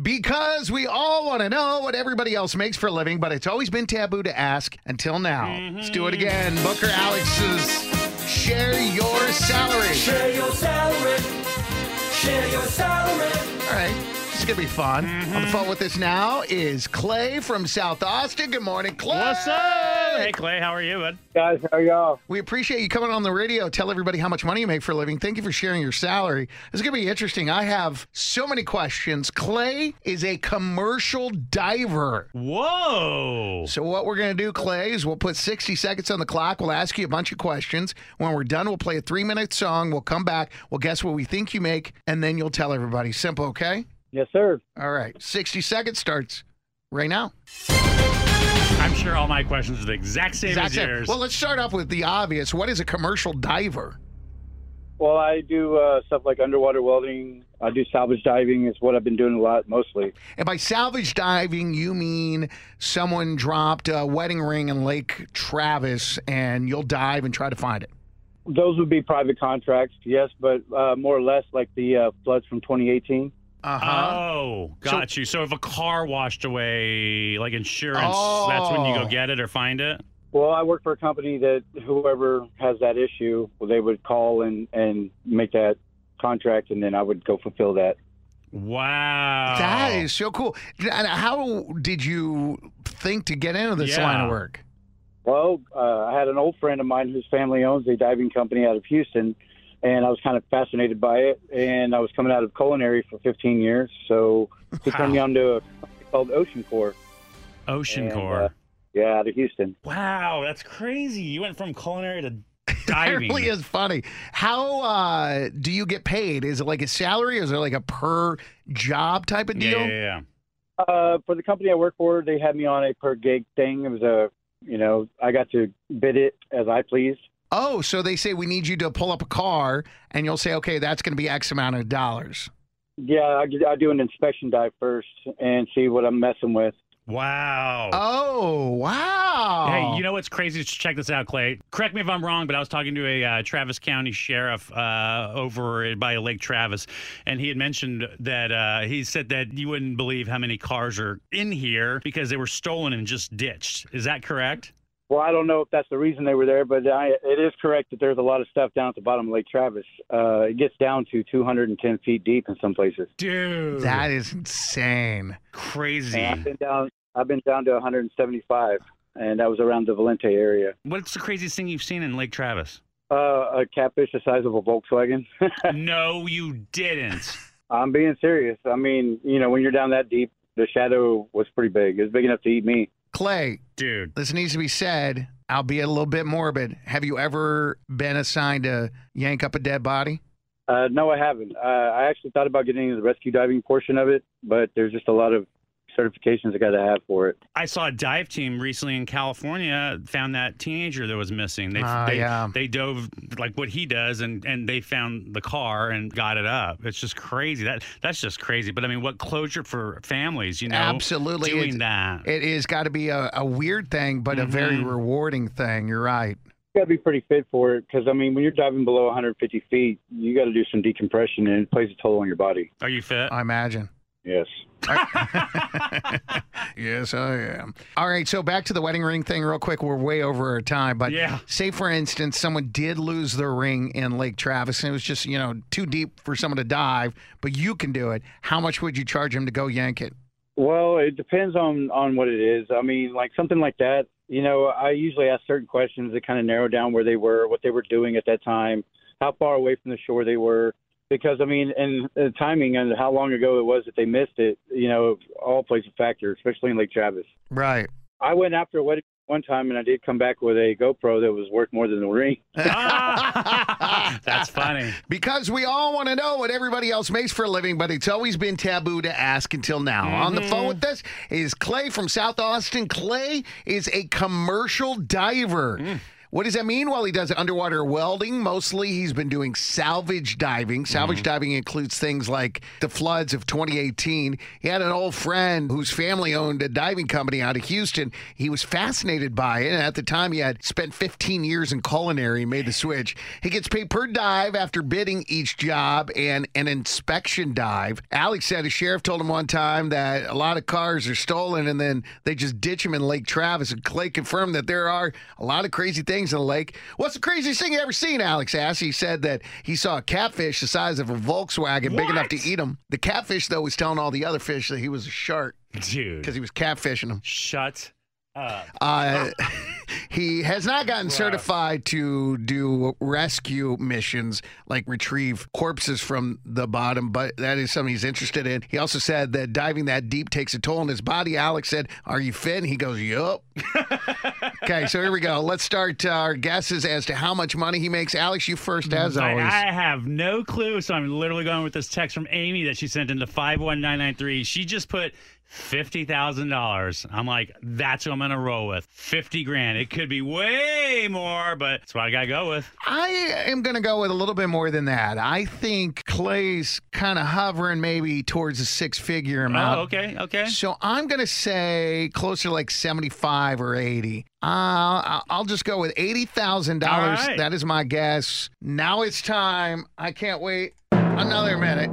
Because we all want to know what everybody else makes for a living, but it's always been taboo to ask until now. Let's do it mm-hmm. again. Booker Alex's Share Your Salary. Share your salary. Share your salary. All right. This is going to be fun. On the phone with us now is Clay from South Austin. Good morning, Clay. What's up? Hey, Clay, how are you, bud? guys. How y'all? We appreciate you coming on the radio. Tell everybody how much money you make for a living. Thank you for sharing your salary. It's going to be interesting. I have so many questions. Clay is a commercial diver. Whoa. So what we're going to do, Clay, is we'll put 60 seconds on the clock. We'll ask you a bunch of questions. When we're done, we'll play a three-minute song. We'll come back. We'll guess what we think you make, and then you'll tell everybody. Simple, okay? Yes, sir. All right. 60 seconds starts right now. I'm sure all my questions are the exact same That's as it. yours. Well, let's start off with the obvious. What is a commercial diver? Well, I do uh, stuff like underwater welding. I do salvage diving. Is what I've been doing a lot, mostly. And by salvage diving, you mean someone dropped a wedding ring in Lake Travis and you'll dive and try to find it. Those would be private contracts, yes, but uh, more or less like the uh, floods from 2018. Uh huh. Oh, got you. So if a car washed away, like insurance, that's when you Oh. go get it or find it? Well, I work for a company that whoever has that issue, well, they would call and and make that contract, and then I would go fulfill that. Wow. That is so cool. And How did you think to get into this Yeah. line of work? Well, uh, I had an old friend of mine whose family owns a diving company out of Houston, and I was kind of fascinated by it. And I was coming out of culinary for 15 years, so he turned me on to a company called Ocean Core. Ocean And, Core. uh, Yeah, out of Houston. wow, that's crazy. You went from culinary to It diving. really is funny. How uh, do you get paid? Is it like a salary? Or is it like a per job type of Yeah, deal? yeah, yeah. Uh, for the company I work for, they had me on a per gig thing. It was a, you know, I got to bid it as I pleased. Oh, so they say we need you to pull up a car, and you'll say, okay, that's going to be X amount of dollars. Yeah, I, I do an inspection dive first and see what I'm messing with. Wow. Oh, wow. Hey, you know what's crazy? Just check this out, Clay. Correct me if I'm wrong, but I was talking to a uh, Travis County sheriff uh, over by Lake Travis, and he had mentioned that uh, he said that you wouldn't believe how many cars are in here because they were stolen and just ditched. Is that correct? Well, I don't know if that's the reason they were there, but I, it is correct that there's a lot of stuff down at the bottom of Lake Travis. Uh, it gets down to 210 feet deep in some places. Dude, That is insane. crazy. And I've been down. I've been down to 175, and that was around the Volente area. What's the craziest thing you've seen in Lake Travis? Uh, a catfish the size of a Volkswagen. no, you didn't. I'm being serious. I mean, you know, when you're down that deep, the shadow was pretty big. It was big enough to eat me. Clay, Dude. this needs to be said, albeit a little bit morbid. Have you ever been assigned to yank up a dead body? Uh, no, I haven't. Uh, I actually thought about getting into the rescue diving portion of it, but there's just a lot of certifications I got to have for it. I saw a dive team recently in California found that teenager that was missing. They Ah, they, yeah. they dove like what he does and and they found the car and got it up. It's just crazy. That that's just crazy. But I mean, what closure for families, you know? Absolutely. Doing It's- that. It is got to be a, a weird thing, but a very rewarding thing. You're right. Got to be pretty fit for it because, I mean, when you're diving below 150 feet, you got to do some decompression and it plays a toll on your body. Are you fit? I imagine. Yes. yes, I am. All right, so back to the wedding ring thing, real quick. We're way over our time, but Yeah. say for instance, someone did lose their ring in Lake Travis, and it was just you know too deep for someone to dive, but you can do it. How much would you charge him to go yank it? Well, it depends on on what it is. I mean, like something like that. You know, I usually ask certain questions that kind of narrow down where they were, what they were doing at that time, how far away from the shore they were. Because I mean, and the timing and how long ago it was that they missed it. You know, all plays a factor, especially in Lake Travis. Right. I went after a wedding one time, and I did come back with a GoPro that was worth more than the ring. Ah, That's funny. Because we all want to know what everybody else makes for a living, but it's always been taboo to ask until now. On the phone with us is Clay from South Austin. Clay is a commercial diver. What does that mean? Well, he does underwater welding. Mostly, he's been doing salvage diving. Salvage mm-hmm. diving includes things like the floods of 2018. He had an old friend whose family owned a diving company out of Houston. He was fascinated by it. And at the time, he had spent 15 years in culinary, made the switch. He gets paid per dive after bidding each job and an inspection dive. Alex said a sheriff told him one time that a lot of cars are stolen and then they just ditch them in Lake Travis. And Clay confirmed that there are a lot of crazy things in the lake. What's the craziest thing you ever seen? Alex asked. He said that he saw a catfish the size of a Volkswagen, big enough to eat him. The catfish, though, was telling all the other fish that he was a shark Dude. because he was catfishing them. Shut up. Uh, he has not gotten certified to do rescue missions like retrieve corpses from the bottom, but that is something he's interested in. He also said that diving that deep takes a toll on his body. Alex said, Are you fit? And he goes, Yup. okay, so here we go. Let's start uh, our guesses as to how much money he makes. Alex, you first, as I, always. I have no clue, so I'm literally going with this text from Amy that she sent into 51993. She just put $50,000. I'm like, that's what I'm going to roll with. 50 grand. It could be way more, but that's what I got to go with. I am going to go with a little bit more than that. I think Clay's kind of hovering maybe towards a six figure amount. Oh, okay, okay. So I'm going to say closer to like 75 or 80. Uh, I'll just go with $80,000. All right. That is my guess. Now it's time. I can't wait another minute.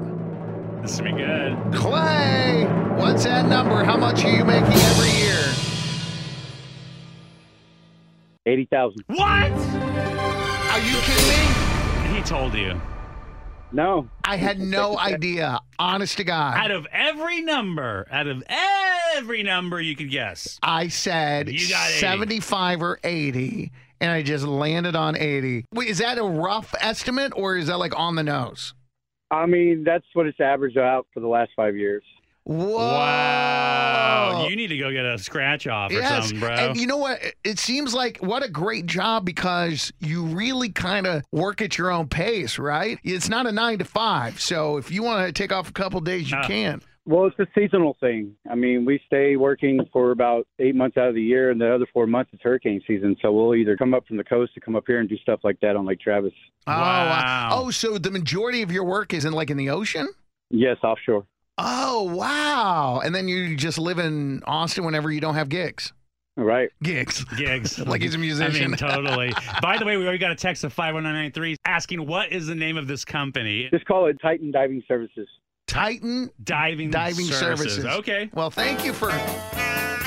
This will be good. Clay, what's that number? How much are you making every year? Eighty thousand. What? Are you kidding me? He told you. No, I had no idea. Honest to God. Out of every number, out of every number you could guess. I said You got 80. 75 or 80, and I just landed on 80. Wait, is that a rough estimate or is that like on the nose? I mean that's what it's averaged out for the last five years. Whoa. Wow. You need to go get a scratch off or Yes, something, bro. and you know what? It seems like what a great job because you really kind of work at your own pace, right? It's not a nine to five, so if you want to take off a couple days, you Ah. can. Well, it's a seasonal thing. I mean, we stay working for about eight months out of the year, and the other four months it's hurricane season. So we'll either come up from the coast to come up here and do stuff like that on Lake Travis. Oh, Wow. oh, so the majority of your work is in like in the ocean? Yes, offshore. Oh, wow! And then you just live in Austin whenever you don't have gigs. Right. Gigs. gigs. Like he's a musician. I mean, totally. By the way, we already got a text of 51993 asking what is the name of this company? Just call it Titan Diving Services. Titan Diving, Diving Services. Okay. Well, thank you for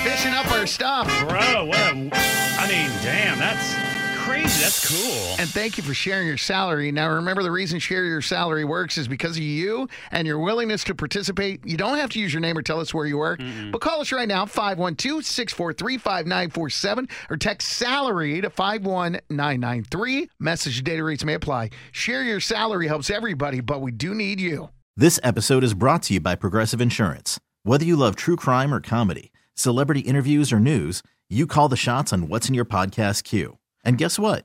fishing up our stuff. Bro, what a. I mean, damn, that's crazy. That's cool. And thank you for sharing your salary. Now, remember the reason Share Your Salary works is because of you and your willingness to participate. You don't have to use your name or tell us where you work, but call us right now, 512 643 5947, or text salary to 51993. Message data rates may apply. Share Your Salary helps everybody, but we do need you. This episode is brought to you by Progressive Insurance. Whether you love true crime or comedy, celebrity interviews or news, you call the shots on what's in your podcast queue. And guess what?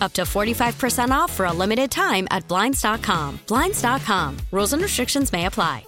Up to 45% off for a limited time at Blinds.com. Blinds.com. Rules and restrictions may apply.